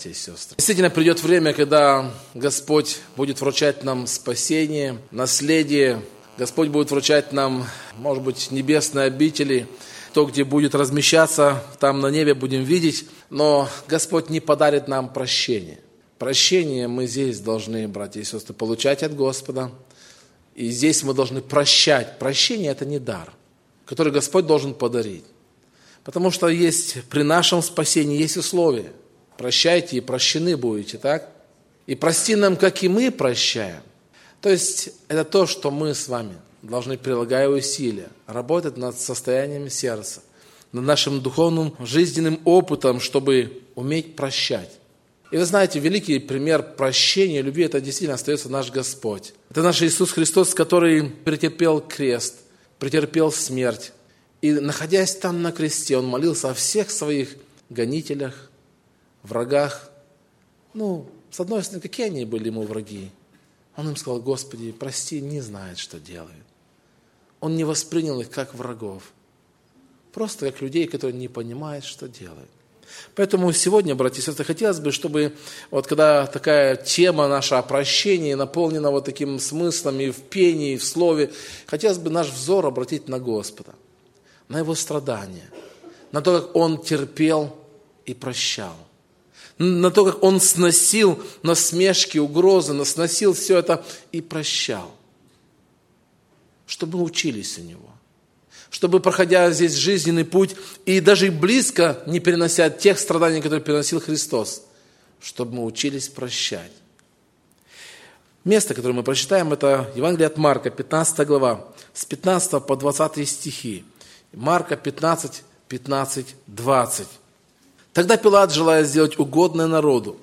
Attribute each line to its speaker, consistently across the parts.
Speaker 1: Братья и сестры. Действительно, придет время, когда Господь будет вручать нам спасение, наследие. Господь будет вручать нам, может быть, небесные обители, то, где будет размещаться, там на небе будем видеть. Но Господь не подарит нам прощение. Прощение мы здесь должны, братья и сестры, получать от Господа. И здесь мы должны прощать. Прощение – это не дар, который Господь должен подарить. Потому что есть при нашем спасении есть условия – прощайте и прощены будете, так? И прости нам, как и мы прощаем. То есть это то, что мы с вами должны, прилагая усилия, работать над состоянием сердца, над нашим духовным жизненным опытом, чтобы уметь прощать. И вы знаете, великий пример прощения, любви, это действительно остается наш Господь. Это наш Иисус Христос, который претерпел крест, претерпел смерть. И находясь там на кресте, Он молился о всех своих гонителях, врагах. Ну, с одной стороны, какие они были ему враги? Он им сказал, Господи, прости, не знает, что делает. Он не воспринял их как врагов. Просто как людей, которые не понимают, что делают. Поэтому сегодня, братья и сестры, хотелось бы, чтобы вот когда такая тема наша о прощении наполнена вот таким смыслом и в пении, и в слове, хотелось бы наш взор обратить на Господа, на Его страдания, на то, как Он терпел и прощал на то, как он сносил насмешки, угрозы, сносил все это и прощал. Чтобы мы учились у него. Чтобы, проходя здесь жизненный путь, и даже близко не перенося тех страданий, которые переносил Христос, чтобы мы учились прощать. Место, которое мы прочитаем, это Евангелие от Марка, 15 глава, с 15 по 20 стихи. Марка 15, 15, 20. Тогда Пилат, желая сделать угодное народу,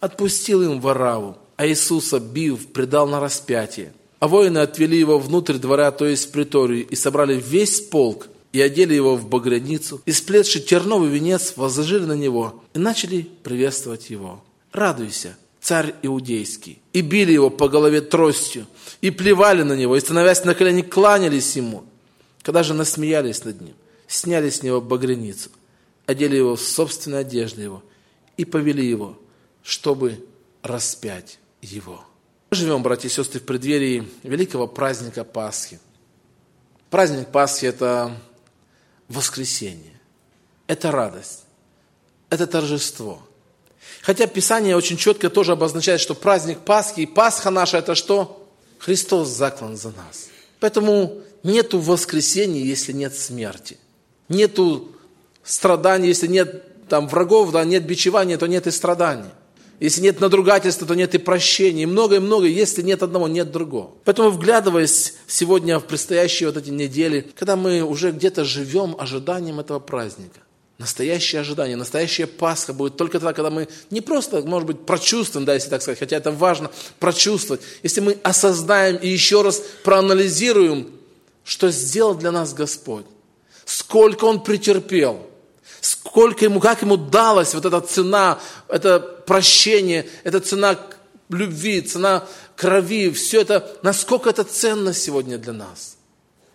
Speaker 1: отпустил им Вараву, а Иисуса, бив, предал на распятие. А воины отвели его внутрь двора, то есть в приторию, и собрали весь полк, и одели его в багряницу, и сплетши терновый венец, возложили на него, и начали приветствовать его. «Радуйся, царь иудейский!» И били его по голове тростью, и плевали на него, и, становясь на колени, кланялись ему. Когда же насмеялись над ним, сняли с него багряницу – одели его в собственной одежды его и повели его, чтобы распять его. Мы живем, братья и сестры, в преддверии великого праздника Пасхи. Праздник Пасхи – это воскресенье, это радость, это торжество. Хотя Писание очень четко тоже обозначает, что праздник Пасхи и Пасха наша – это что? Христос заклан за нас. Поэтому нету воскресения, если нет смерти. Нету страданий, если нет там врагов, да, нет бичевания, то нет и страданий. Если нет надругательства, то нет и прощения. И многое-многое. Если нет одного, нет другого. Поэтому, вглядываясь сегодня в предстоящие вот эти недели, когда мы уже где-то живем ожиданием этого праздника, Настоящее ожидание, настоящая Пасха будет только тогда, когда мы не просто, может быть, прочувствуем, да, если так сказать, хотя это важно, прочувствовать. Если мы осознаем и еще раз проанализируем, что сделал для нас Господь, сколько Он претерпел – сколько ему, как ему далась вот эта цена, это прощение, эта цена любви, цена крови, все это, насколько это ценно сегодня для нас.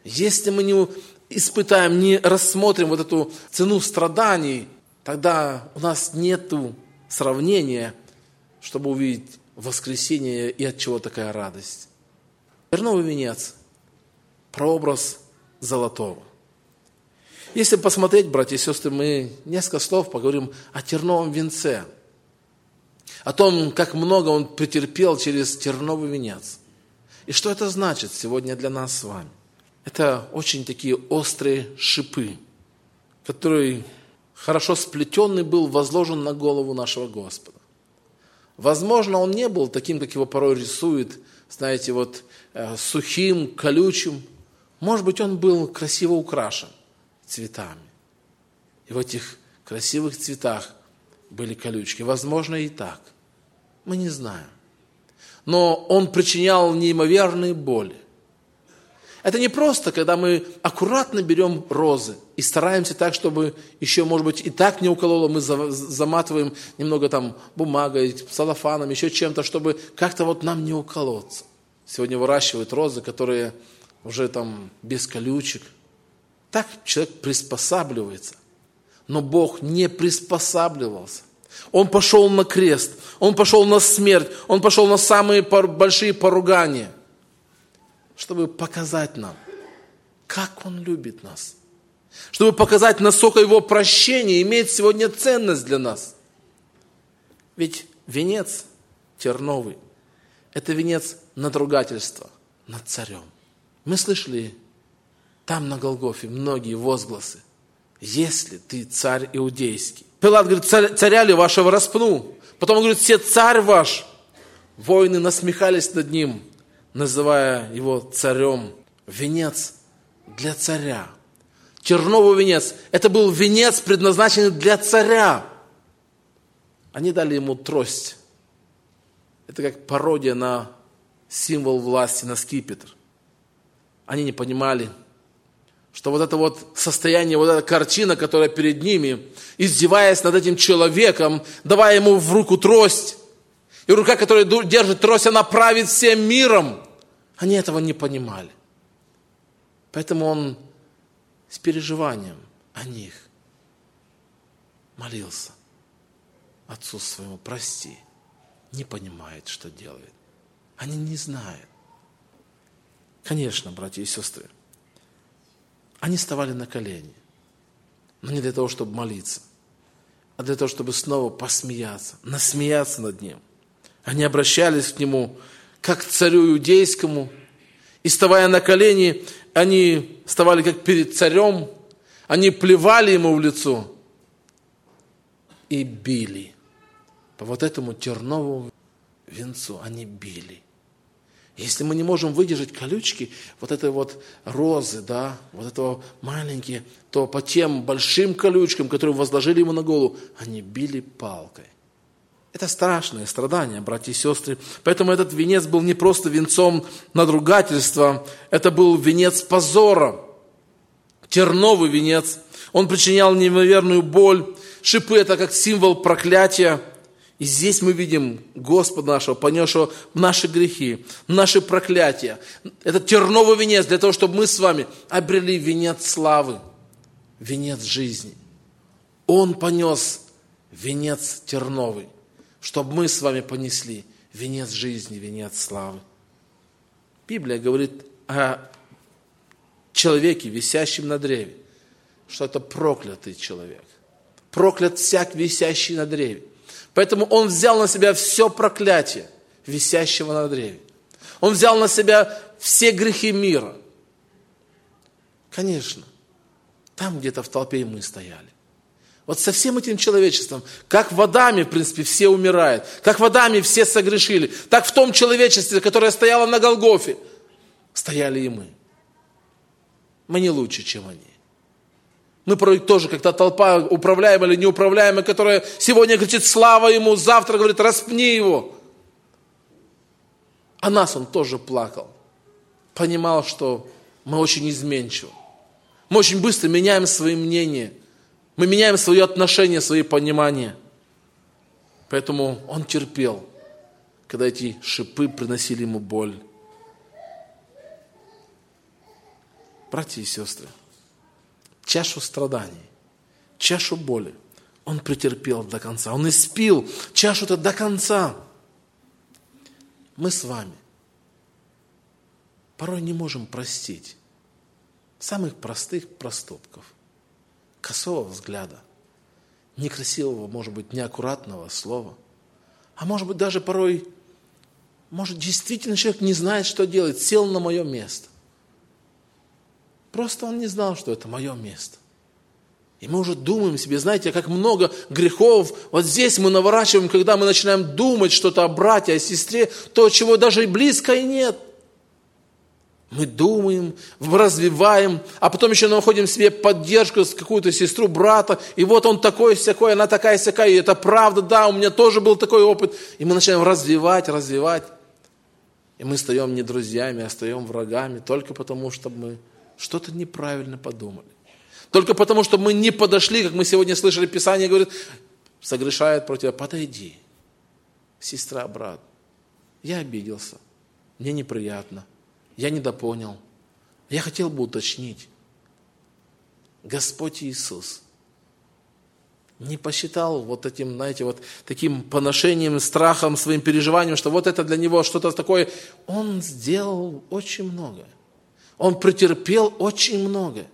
Speaker 1: Если мы не испытаем, не рассмотрим вот эту цену страданий, тогда у нас нет сравнения, чтобы увидеть воскресение и от чего такая радость. Терновый венец, прообраз золотого. Если посмотреть, братья и сестры, мы несколько слов поговорим о терновом венце, о том, как много он претерпел через терновый венец. И что это значит сегодня для нас с вами? Это очень такие острые шипы, которые хорошо сплетенный был, возложен на голову нашего Господа. Возможно, он не был таким, как его порой рисует, знаете, вот э, сухим, колючим. Может быть, он был красиво украшен цветами. И в этих красивых цветах были колючки. Возможно, и так. Мы не знаем. Но он причинял неимоверные боли. Это не просто, когда мы аккуратно берем розы и стараемся так, чтобы еще, может быть, и так не укололо, мы заматываем немного там бумагой, салофаном, еще чем-то, чтобы как-то вот нам не уколоться. Сегодня выращивают розы, которые уже там без колючек – так человек приспосабливается. Но Бог не приспосабливался. Он пошел на крест, он пошел на смерть, он пошел на самые большие поругания, чтобы показать нам, как он любит нас. Чтобы показать, насколько его прощение имеет сегодня ценность для нас. Ведь венец терновый – это венец надругательства над царем. Мы слышали там на Голгофе многие возгласы. Если ты царь иудейский. Пилат говорит, царь, царя ли вашего распну? Потом он говорит, все царь ваш. Воины насмехались над ним, называя его царем. Венец для царя. Терновый венец. Это был венец, предназначенный для царя. Они дали ему трость. Это как пародия на символ власти, на скипетр. Они не понимали, что вот это вот состояние, вот эта картина, которая перед ними, издеваясь над этим человеком, давая ему в руку трость, и рука, которая держит трость, она правит всем миром. Они этого не понимали. Поэтому он с переживанием о них молился. Отцу своему, прости, не понимает, что делает. Они не знают. Конечно, братья и сестры, они вставали на колени, но не для того, чтобы молиться, а для того, чтобы снова посмеяться, насмеяться над ним. Они обращались к нему, как к царю иудейскому, и, вставая на колени, они вставали как перед царем, они плевали ему в лицо и били. По вот этому терновому венцу они били. Если мы не можем выдержать колючки вот этой вот розы, да, вот этого маленькие, то по тем большим колючкам, которые возложили ему на голову, они били палкой. Это страшное страдание, братья и сестры. Поэтому этот венец был не просто венцом надругательства, это был венец позора, терновый венец. Он причинял неимоверную боль. Шипы – это как символ проклятия. И здесь мы видим Господа нашего, понесшего наши грехи, наши проклятия. Это терновый венец для того, чтобы мы с вами обрели венец славы, венец жизни. Он понес венец терновый чтобы мы с вами понесли венец жизни, венец славы. Библия говорит о человеке, висящем на древе, что это проклятый человек. Проклят всяк, висящий на древе. Поэтому он взял на себя все проклятие висящего на древе. Он взял на себя все грехи мира. Конечно, там где-то в толпе мы стояли. Вот со всем этим человечеством, как в Адаме, в принципе, все умирают, как в Адаме все согрешили, так в том человечестве, которое стояло на Голгофе, стояли и мы. Мы не лучше, чем они. Мы порой тоже, как то толпа, управляемая или неуправляемая, которая сегодня кричит «Слава Ему!», завтра говорит «Распни его!». А нас он тоже плакал. Понимал, что мы очень изменчивы. Мы очень быстро меняем свои мнения – мы меняем свое отношение, свои понимания. Поэтому он терпел, когда эти шипы приносили ему боль. Братья и сестры, чашу страданий, чашу боли он претерпел до конца. Он испил чашу-то до конца. Мы с вами порой не можем простить самых простых проступков – косого взгляда, некрасивого, может быть, неаккуратного слова. А может быть, даже порой, может, действительно человек не знает, что делать, сел на мое место. Просто он не знал, что это мое место. И мы уже думаем себе, знаете, как много грехов. Вот здесь мы наворачиваем, когда мы начинаем думать что-то о брате, о сестре, то, чего даже и близко и нет. Мы думаем, развиваем, а потом еще находим себе поддержку с какую-то сестру, брата, и вот он такой, всякой, она такая, всякая, и это правда, да, у меня тоже был такой опыт. И мы начинаем развивать, развивать. И мы стаем не друзьями, а стаем врагами, только потому, что мы что-то неправильно подумали. Только потому, что мы не подошли, как мы сегодня слышали, Писание говорит, согрешает против, подойди, сестра, брат, я обиделся, мне неприятно, я недопонял. Я хотел бы уточнить. Господь Иисус не посчитал вот этим, знаете, вот таким поношением, страхом, своим переживанием, что вот это для него что-то такое. Он сделал очень много. Он претерпел очень много.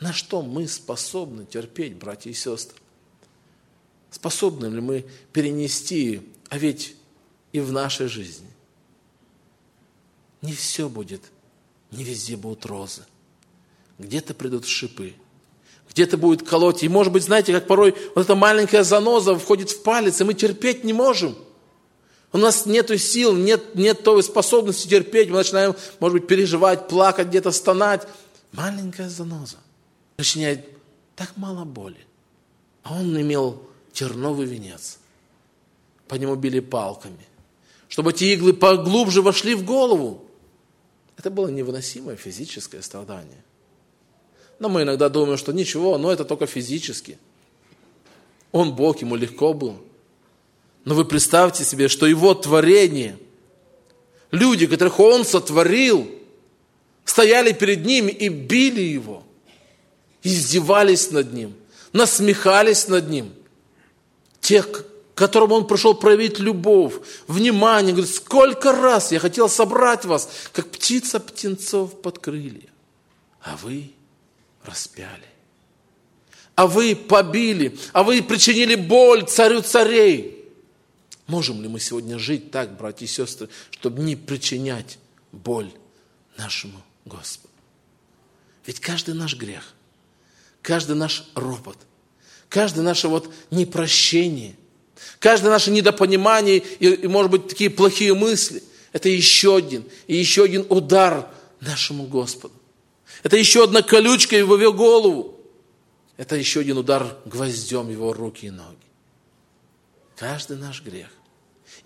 Speaker 1: На что мы способны терпеть, братья и сестры? Способны ли мы перенести, а ведь и в нашей жизни не все будет, не везде будут розы. Где-то придут шипы, где-то будет колоть. И может быть, знаете, как порой вот эта маленькая заноза входит в палец, и мы терпеть не можем. У нас нет сил, нет, нет той способности терпеть. Мы начинаем, может быть, переживать, плакать, где-то стонать. Маленькая заноза причиняет так мало боли. А он имел терновый венец. По нему били палками. Чтобы эти иглы поглубже вошли в голову. Это было невыносимое физическое страдание. Но мы иногда думаем, что ничего, но это только физически. Он Бог, ему легко было. Но вы представьте себе, что его творение, люди, которых он сотворил, стояли перед ним и били его, издевались над ним, насмехались над ним. Тех, которому он пришел проявить любовь, внимание. Говорит, сколько раз я хотел собрать вас, как птица птенцов под крылья. А вы распяли. А вы побили, а вы причинили боль царю царей. Можем ли мы сегодня жить так, братья и сестры, чтобы не причинять боль нашему Господу? Ведь каждый наш грех, каждый наш ропот, каждое наше вот непрощение, каждое наше недопонимание и, и, может быть, такие плохие мысли, это еще один, и еще один удар нашему Господу. Это еще одна колючка в его голову. Это еще один удар гвоздем его руки и ноги. Каждый наш грех.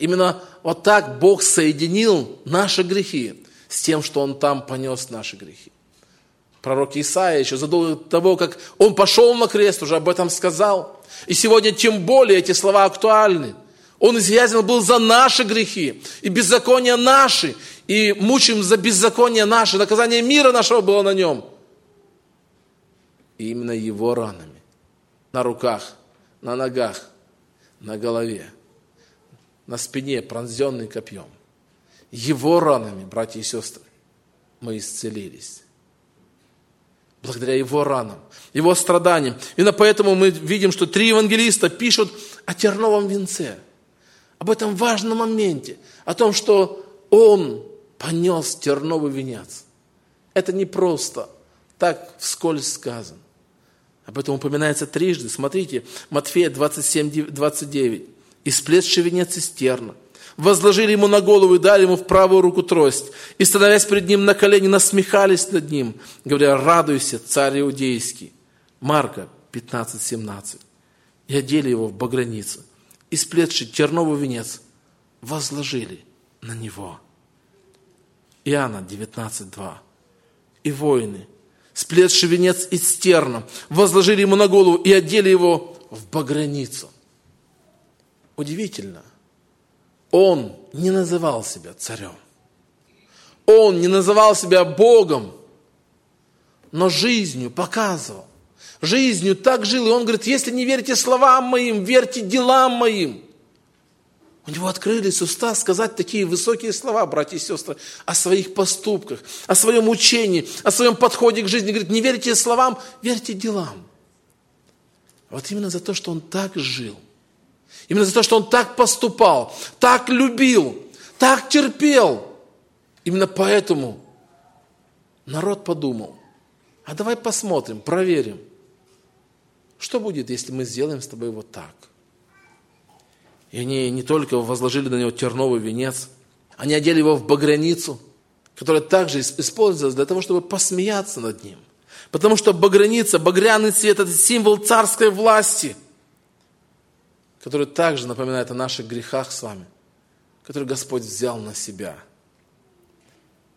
Speaker 1: Именно вот так Бог соединил наши грехи с тем, что Он там понес наши грехи. Пророк Исаия еще задолго до того, как он пошел на крест, уже об этом сказал. И сегодня тем более эти слова актуальны. Он изъязнен был за наши грехи и беззакония наши, и мучим за беззаконие наше, наказание мира нашего было на нем. И именно его ранами, на руках, на ногах, на голове, на спине, пронзенный копьем. Его ранами, братья и сестры, мы исцелились. Благодаря его ранам, его страданиям. Именно поэтому мы видим, что три евангелиста пишут о терновом венце. Об этом важном моменте. О том, что он понес терновый венец. Это не просто так вскользь сказано. Об этом упоминается трижды. Смотрите, Матфея 27, 29. «Исплетший венец из терна, возложили ему на голову и дали ему в правую руку трость, и, становясь перед ним на колени, насмехались над ним, говоря, радуйся, царь иудейский». Марка 15, 17. И одели его в баграницу, и сплетший терновый венец возложили на него. Иоанна 19.2. И воины, сплетший венец из терна, возложили ему на голову и одели его в баграницу. Удивительно. Он не называл себя царем. Он не называл себя Богом, но жизнью показывал. Жизнью так жил. И он говорит, если не верите словам моим, верьте делам моим. У него открылись уста сказать такие высокие слова, братья и сестры, о своих поступках, о своем учении, о своем подходе к жизни. Говорит, не верьте словам, верьте делам. Вот именно за то, что он так жил, именно за то, что он так поступал, так любил, так терпел, именно поэтому народ подумал, а давай посмотрим, проверим, что будет, если мы сделаем с тобой вот так – и они не только возложили на него терновый венец, они одели его в багряницу, которая также использовалась для того, чтобы посмеяться над ним. Потому что багряница, багряный цвет – это символ царской власти, который также напоминает о наших грехах с вами, который Господь взял на себя.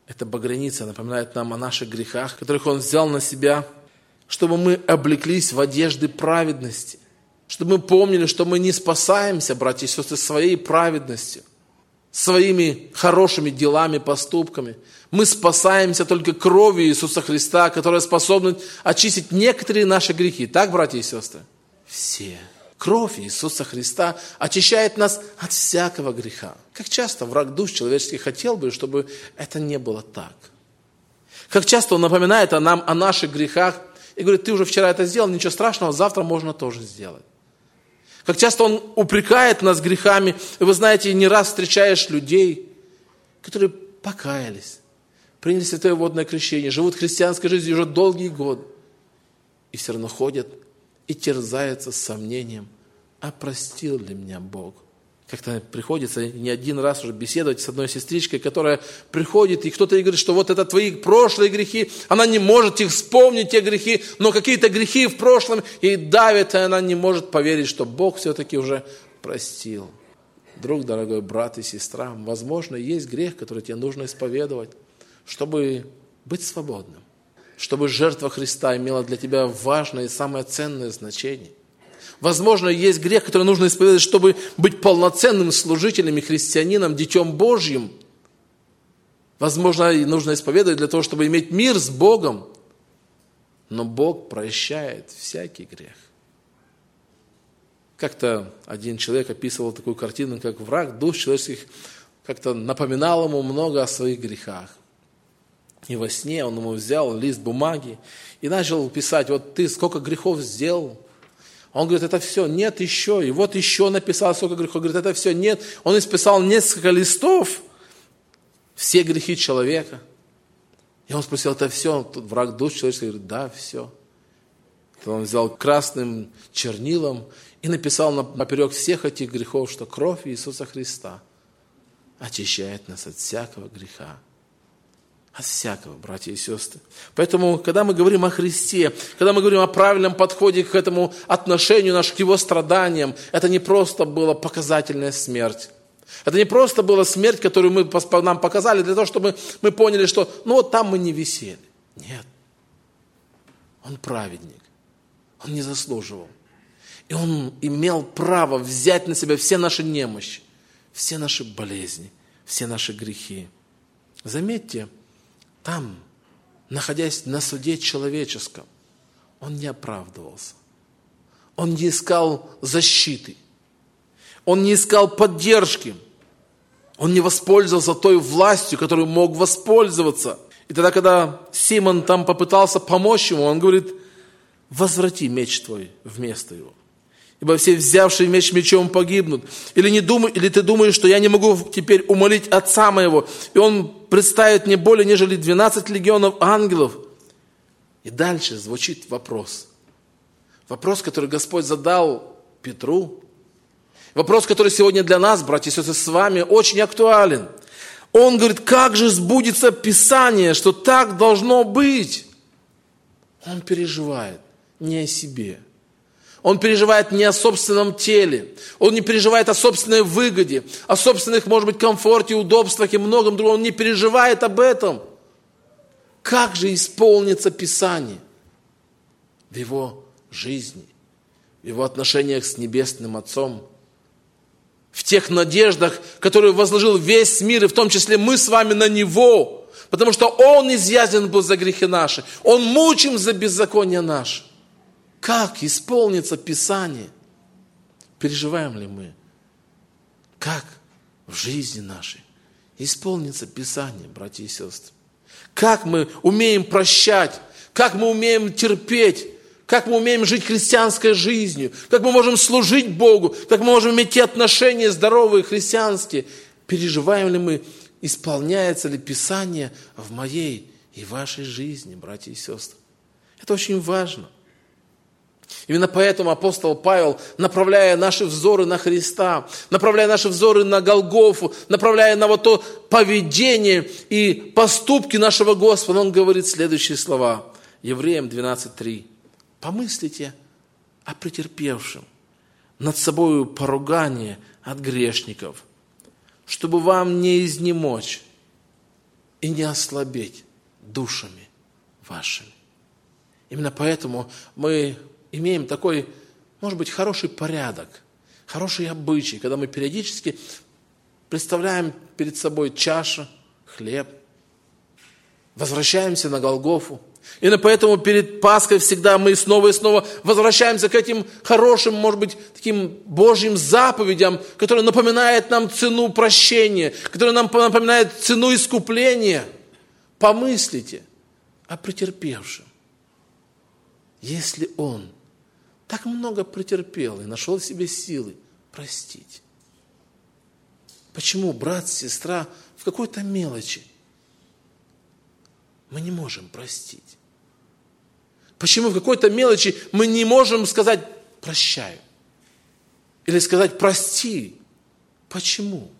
Speaker 1: Эта багряница напоминает нам о наших грехах, которых Он взял на себя, чтобы мы облеклись в одежды праведности. Чтобы мы помнили, что мы не спасаемся, братья и сестры, своей праведностью, своими хорошими делами, поступками. Мы спасаемся только кровью Иисуса Христа, которая способна очистить некоторые наши грехи. Так, братья и сестры? все. Кровь Иисуса Христа очищает нас от всякого греха. Как часто враг душ человеческих хотел бы, чтобы это не было так. Как часто он напоминает о нам, о наших грехах, и говорит, ты уже вчера это сделал, ничего страшного, завтра можно тоже сделать. Как часто он упрекает нас грехами. И вы знаете, не раз встречаешь людей, которые покаялись, приняли святое водное крещение, живут христианской жизнью уже долгие годы, и все равно ходят и терзаются сомнением, а простил ли меня Бог? Как-то приходится не один раз уже беседовать с одной сестричкой, которая приходит, и кто-то ей говорит, что вот это твои прошлые грехи, она не может их вспомнить, те грехи, но какие-то грехи в прошлом ей давят, и она не может поверить, что Бог все-таки уже простил. Друг, дорогой брат и сестра, возможно, есть грех, который тебе нужно исповедовать, чтобы быть свободным, чтобы жертва Христа имела для тебя важное и самое ценное значение – Возможно, есть грех, который нужно исповедовать, чтобы быть полноценным служителем и христианином, детем Божьим. Возможно, нужно исповедовать для того, чтобы иметь мир с Богом. Но Бог прощает всякий грех. Как-то один человек описывал такую картину, как враг душ человеческих как-то напоминал ему много о своих грехах. И во сне он ему взял лист бумаги и начал писать, вот ты сколько грехов сделал, он говорит, это все, нет еще. И вот еще написал сколько грехов. Говорит, это все, нет. Он исписал несколько листов, все грехи человека. И он спросил, это все? Тут враг душ человеческий говорит, да, все. То он взял красным чернилом и написал наперек всех этих грехов, что кровь Иисуса Христа очищает нас от всякого греха от всякого, братья и сестры. Поэтому, когда мы говорим о Христе, когда мы говорим о правильном подходе к этому отношению нашему, к Его страданиям, это не просто была показательная смерть. Это не просто была смерть, которую мы, нам показали для того, чтобы мы поняли, что ну вот там мы не висели. Нет. Он праведник. Он не заслуживал. И он имел право взять на себя все наши немощи, все наши болезни, все наши грехи. Заметьте, там, находясь на суде человеческом, он не оправдывался. Он не искал защиты. Он не искал поддержки. Он не воспользовался той властью, которую мог воспользоваться. И тогда, когда Симон там попытался помочь ему, он говорит, возврати меч твой вместо его ибо все взявшие меч мечом погибнут. Или, не думай, или ты думаешь, что я не могу теперь умолить Отца моего, и Он представит мне более, нежели 12 легионов ангелов. И дальше звучит вопрос. Вопрос, который Господь задал Петру. Вопрос, который сегодня для нас, братья и сестры, с вами очень актуален. Он говорит, как же сбудется Писание, что так должно быть? Он переживает не о себе – он переживает не о собственном теле. Он не переживает о собственной выгоде, о собственных, может быть, комфорте, удобствах и многом другом. Он не переживает об этом. Как же исполнится Писание в его жизни, в его отношениях с Небесным Отцом, в тех надеждах, которые возложил весь мир, и в том числе мы с вами на Него, потому что Он изъязнен был за грехи наши, Он мучим за беззаконие наше. Как исполнится Писание? Переживаем ли мы? Как в жизни нашей исполнится Писание, братья и сестры? Как мы умеем прощать? Как мы умеем терпеть? Как мы умеем жить христианской жизнью? Как мы можем служить Богу? Как мы можем иметь те отношения здоровые, христианские? Переживаем ли мы, исполняется ли Писание в моей и вашей жизни, братья и сестры? Это очень важно. Именно поэтому апостол Павел, направляя наши взоры на Христа, направляя наши взоры на Голгофу, направляя на вот то поведение и поступки нашего Господа, он говорит следующие слова. Евреям 12.3. «Помыслите о претерпевшем, над собою поругание от грешников, чтобы вам не изнемочь и не ослабеть душами вашими». Именно поэтому мы имеем такой, может быть, хороший порядок, хороший обычай, когда мы периодически представляем перед собой чашу, хлеб, возвращаемся на Голгофу, И поэтому перед Пасхой всегда мы снова и снова возвращаемся к этим хорошим, может быть, таким Божьим заповедям, которые напоминают нам цену прощения, которые нам напоминают цену искупления. Помыслите о претерпевшем. Если он так много претерпел и нашел в себе силы простить, почему брат, сестра в какой-то мелочи мы не можем простить? Почему в какой-то мелочи мы не можем сказать «прощаю»? Или сказать «прости». Почему?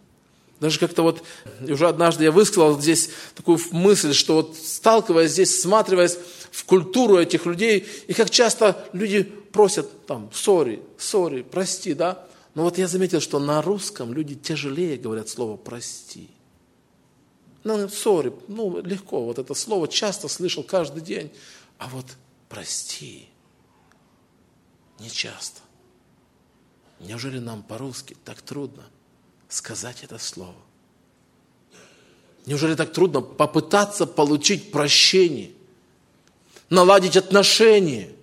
Speaker 1: Даже как-то вот, уже однажды я высказал здесь такую мысль, что вот сталкиваясь здесь, всматриваясь в культуру этих людей, и как часто люди просят там «сори», «сори», «прости», да? Но вот я заметил, что на русском люди тяжелее говорят слово «прости». Ну, «сори», ну, легко, вот это слово часто слышал каждый день. А вот прости. Не часто. Неужели нам по-русски так трудно сказать это слово? Неужели так трудно попытаться получить прощение, наладить отношения?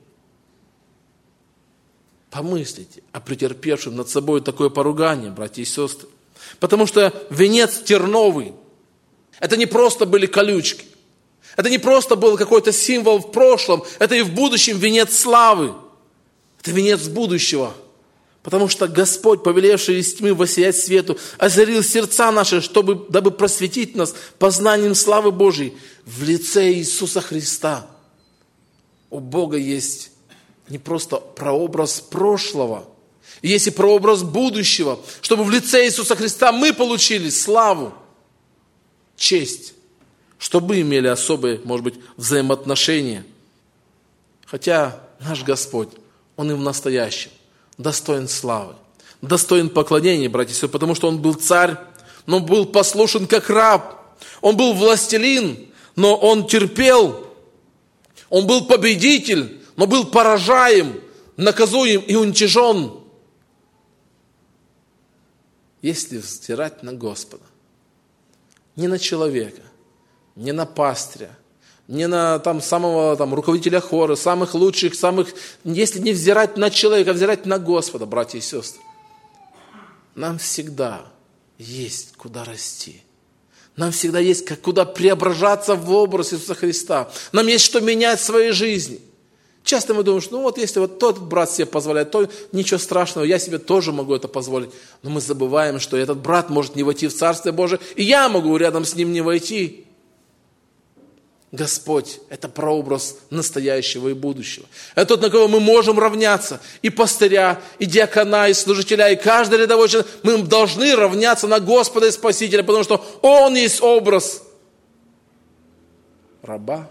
Speaker 1: Помыслите о претерпевшем над собой такое поругание, братья и сестры. Потому что венец терновый – это не просто были колючки. Это не просто был какой-то символ в прошлом, это и в будущем венец славы. Это венец будущего. Потому что Господь, повелевший из тьмы воссиять свету, озарил сердца наши, чтобы, дабы просветить нас познанием славы Божьей в лице Иисуса Христа. У Бога есть не просто прообраз прошлого, есть и прообраз будущего, чтобы в лице Иисуса Христа мы получили славу, честь чтобы имели особые, может быть, взаимоотношения. Хотя наш Господь, Он и в настоящем достоин славы, достоин поклонения, братья и сестры, потому что Он был царь, но был послушен как раб. Он был властелин, но Он терпел. Он был победитель, но был поражаем, наказуем и уничижен. Если взирать на Господа, не на человека, не на пастыря, не на там, самого там, руководителя хора, самых лучших, самых... Если не взирать на человека, а взирать на Господа, братья и сестры. Нам всегда есть куда расти. Нам всегда есть как, куда преображаться в образ Иисуса Христа. Нам есть что менять в своей жизни. Часто мы думаем, что ну вот если вот тот брат себе позволяет, то ничего страшного, я себе тоже могу это позволить. Но мы забываем, что этот брат может не войти в Царствие Божие, и я могу рядом с ним не войти. Господь – это прообраз настоящего и будущего. Это тот, на кого мы можем равняться. И пастыря, и диакона, и служителя, и каждый рядовой человек. Мы должны равняться на Господа и Спасителя, потому что Он есть образ раба,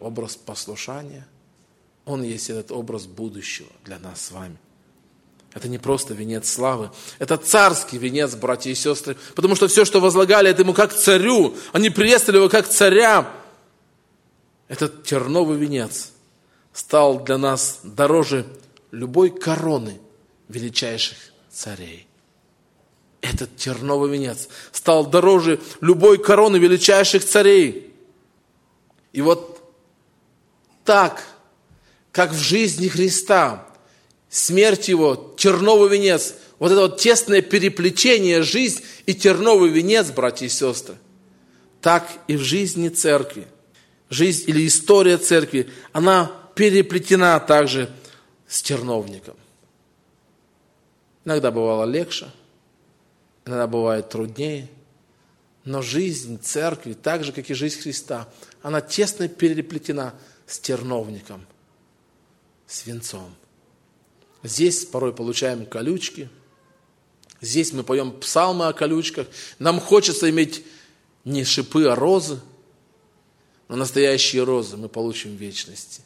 Speaker 1: образ послушания. Он есть этот образ будущего для нас с вами. Это не просто венец славы, это царский венец, братья и сестры, потому что все, что возлагали это ему как царю, они приветствовали его как царя, этот терновый венец стал для нас дороже любой короны величайших царей. Этот терновый венец стал дороже любой короны величайших царей. И вот так, как в жизни Христа, смерть Его, терновый венец, вот это вот тесное переплетение жизнь и терновый венец, братья и сестры, так и в жизни церкви. Жизнь или история церкви, она переплетена также с терновником. Иногда бывало легче, иногда бывает труднее, но жизнь церкви, так же, как и жизнь Христа, она тесно переплетена с терновником, с венцом. Здесь порой получаем колючки, здесь мы поем псалмы о колючках, нам хочется иметь не шипы, а розы – но настоящие розы мы получим в вечности.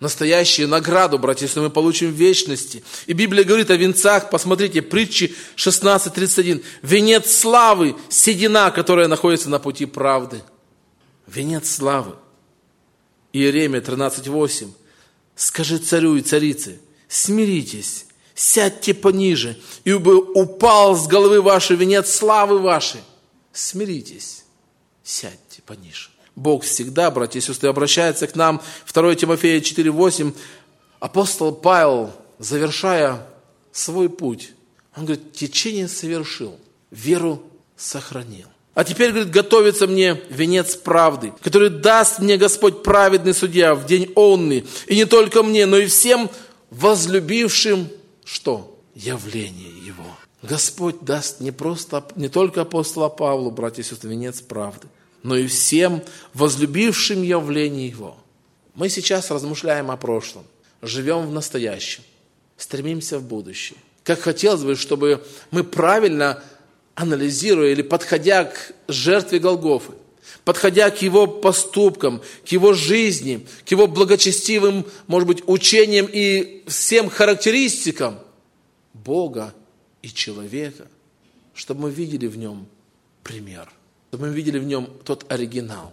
Speaker 1: Настоящую награду, братья и сестры, мы получим в вечности. И Библия говорит о венцах, посмотрите, притчи 16.31. Венец славы, седина, которая находится на пути правды. Венец славы. Иеремия 13.8. Скажи царю и царице, смиритесь, сядьте пониже, и бы упал с головы вашей венец славы вашей. Смиритесь, сядьте пониже. Бог всегда, братья и сестры, обращается к нам. 2 Тимофея 4,8. Апостол Павел, завершая свой путь, он говорит, течение совершил, веру сохранил. А теперь, говорит, готовится мне венец правды, который даст мне Господь праведный судья в день онный. И не только мне, но и всем возлюбившим что? Явление Его. Господь даст не, просто, не только апостола Павлу, братья и сестры, венец правды, но и всем возлюбившим явление Его. Мы сейчас размышляем о прошлом, живем в настоящем, стремимся в будущее. Как хотелось бы, чтобы мы правильно анализируя или подходя к жертве Голгофы, подходя к его поступкам, к его жизни, к его благочестивым, может быть, учениям и всем характеристикам Бога и человека, чтобы мы видели в нем пример, чтобы мы видели в нем тот оригинал.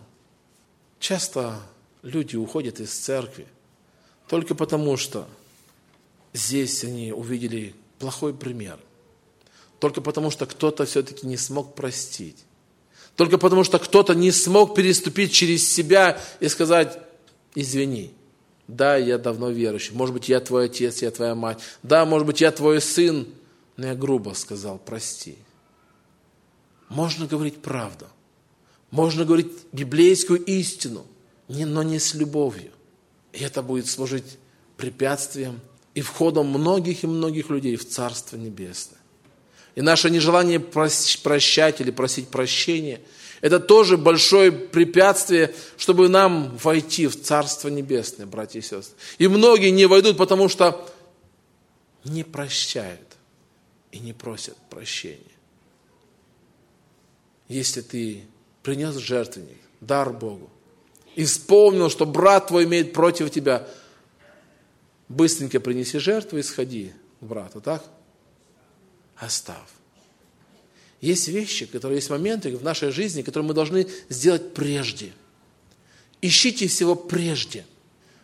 Speaker 1: Часто люди уходят из церкви только потому, что здесь они увидели плохой пример – только потому, что кто-то все-таки не смог простить. Только потому, что кто-то не смог переступить через себя и сказать, извини, да, я давно верующий, может быть, я твой отец, я твоя мать, да, может быть, я твой сын, но я грубо сказал, прости. Можно говорить правду, можно говорить библейскую истину, но не с любовью. И это будет служить препятствием и входом многих и многих людей в Царство Небесное. И наше нежелание прощать или просить прощения, это тоже большое препятствие, чтобы нам войти в Царство Небесное, братья и сестры. И многие не войдут, потому что не прощают и не просят прощения. Если ты принес жертвенник, дар Богу, и вспомнил, что брат твой имеет против тебя, быстренько принеси жертву и сходи к брату, так? Оставь. Есть вещи, которые есть моменты в нашей жизни, которые мы должны сделать прежде. Ищите всего прежде.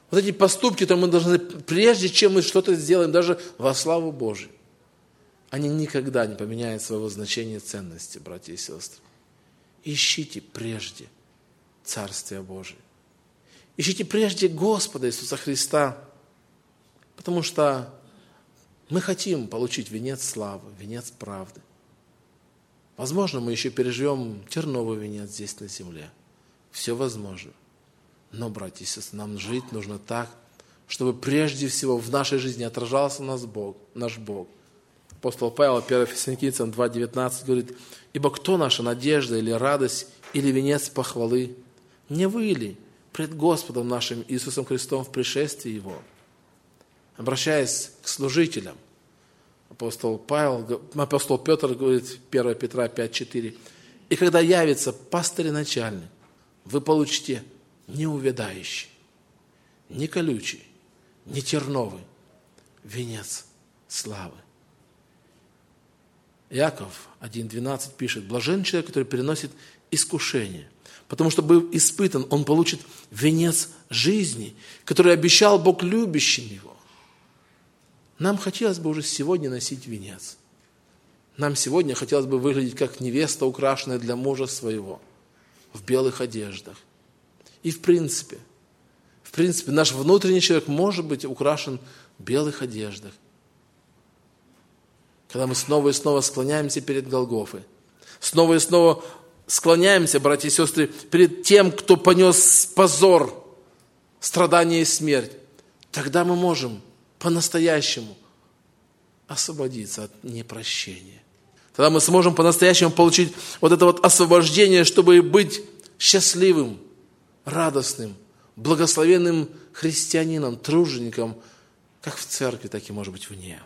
Speaker 1: Вот эти поступки, которые мы должны, прежде чем мы что-то сделаем, даже во славу Божию, они никогда не поменяют своего значения и ценности, братья и сестры. Ищите прежде Царствие Божие. Ищите прежде Господа Иисуса Христа, потому что мы хотим получить венец славы, венец правды. Возможно, мы еще переживем терновый венец здесь на земле. Все возможно. Но, братья и сестры, нам жить нужно так, чтобы прежде всего в нашей жизни отражался нас Бог, наш Бог. Апостол Павел, 1 Фессалоникийцам 2.19 говорит, «Ибо кто наша надежда или радость, или венец похвалы? Не вы ли пред Господом нашим Иисусом Христом в пришествии Его?» Обращаясь к служителям. Апостол, Павел, апостол Петр говорит, 1 Петра 5,4. «И когда явится пастырь и начальник, вы получите не увядающий, не колючий, не терновый венец славы». Яков 1.12 пишет, «Блажен человек, который переносит искушение, потому что, был испытан, он получит венец жизни, который обещал Бог любящим его». Нам хотелось бы уже сегодня носить венец. Нам сегодня хотелось бы выглядеть как невеста, украшенная для мужа своего, в белых одеждах. И в принципе, в принципе, наш внутренний человек может быть украшен в белых одеждах. Когда мы снова и снова склоняемся перед Голгофой, снова и снова склоняемся, братья и сестры, перед тем, кто понес позор, страдания и смерть, тогда мы можем по-настоящему освободиться от непрощения. Тогда мы сможем по-настоящему получить вот это вот освобождение, чтобы быть счастливым, радостным, благословенным христианином, тружеником, как в церкви, так и, может быть, вне.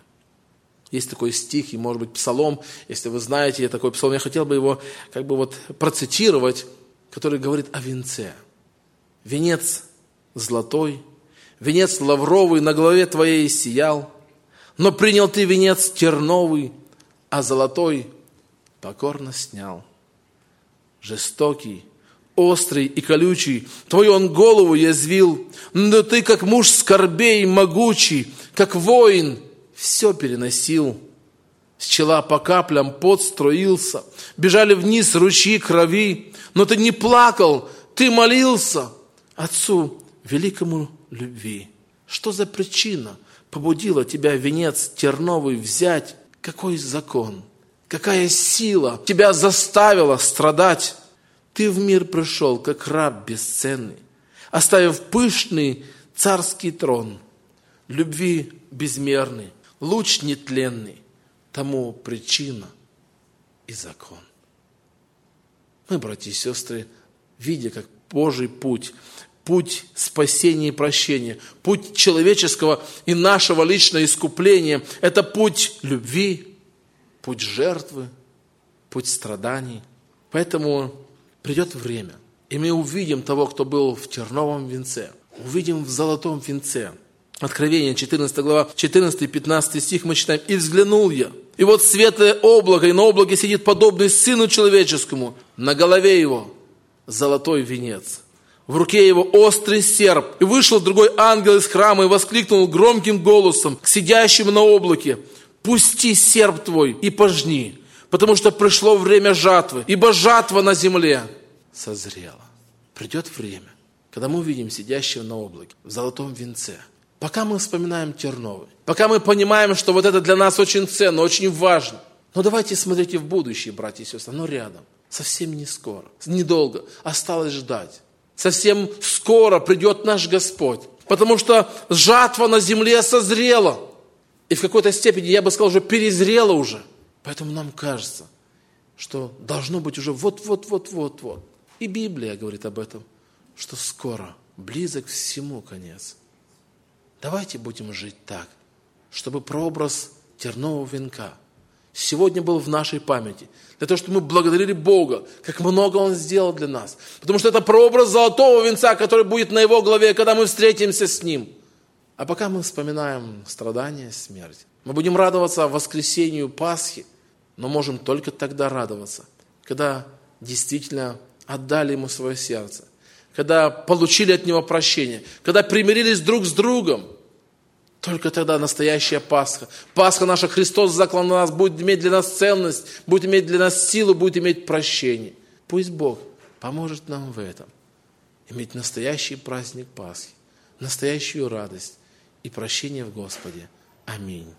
Speaker 1: Есть такой стих, и, может быть, псалом, если вы знаете я такой псалом, я хотел бы его как бы вот процитировать, который говорит о венце. Венец золотой – Венец лавровый на голове твоей сиял, но принял ты венец терновый, а золотой покорно снял. Жестокий, острый и колючий, твою он голову язвил, но ты, как муж скорбей могучий, как воин, все переносил. С чела по каплям пот струился, бежали вниз ручьи крови, но ты не плакал, Ты молился Отцу великому любви. Что за причина побудила тебя венец терновый взять? Какой закон? Какая сила тебя заставила страдать? Ты в мир пришел, как раб бесценный, оставив пышный царский трон, любви безмерный, луч нетленный, тому причина и закон. Мы, братья и сестры, видя, как Божий путь, путь спасения и прощения, путь человеческого и нашего личного искупления, это путь любви, путь жертвы, путь страданий. Поэтому придет время, и мы увидим того, кто был в терновом венце, увидим в золотом венце. Откровение, 14 глава, 14 и 15 стих мы читаем. «И взглянул я, и вот светлое облако, и на облаке сидит подобный Сыну Человеческому, на голове его золотой венец, в руке его острый серп. И вышел другой ангел из храма и воскликнул громким голосом к сидящему на облаке, «Пусти серп твой и пожни, потому что пришло время жатвы, ибо жатва на земле созрела. Придет время, когда мы увидим сидящего на облаке в золотом венце. Пока мы вспоминаем Терновый, пока мы понимаем, что вот это для нас очень ценно, очень важно. Но давайте смотрите в будущее, братья и сестры, оно рядом. Совсем не скоро, недолго, осталось ждать. Совсем скоро придет наш Господь, потому что жатва на земле созрела. И в какой-то степени, я бы сказал, уже перезрела уже – Поэтому нам кажется, что должно быть уже вот-вот-вот-вот-вот. И Библия говорит об этом, что скоро, близок всему конец. Давайте будем жить так, чтобы прообраз тернового венка сегодня был в нашей памяти. Для того, чтобы мы благодарили Бога, как много Он сделал для нас. Потому что это прообраз золотого венца, который будет на Его главе, когда мы встретимся с Ним. А пока мы вспоминаем страдания, смерть, мы будем радоваться воскресению Пасхи – но можем только тогда радоваться, когда действительно отдали Ему свое сердце, когда получили от Него прощение, когда примирились друг с другом. Только тогда настоящая Пасха. Пасха наша, Христос заклан на нас, будет иметь для нас ценность, будет иметь для нас силу, будет иметь прощение. Пусть Бог поможет нам в этом. Иметь настоящий праздник Пасхи, настоящую радость и прощение в Господе. Аминь.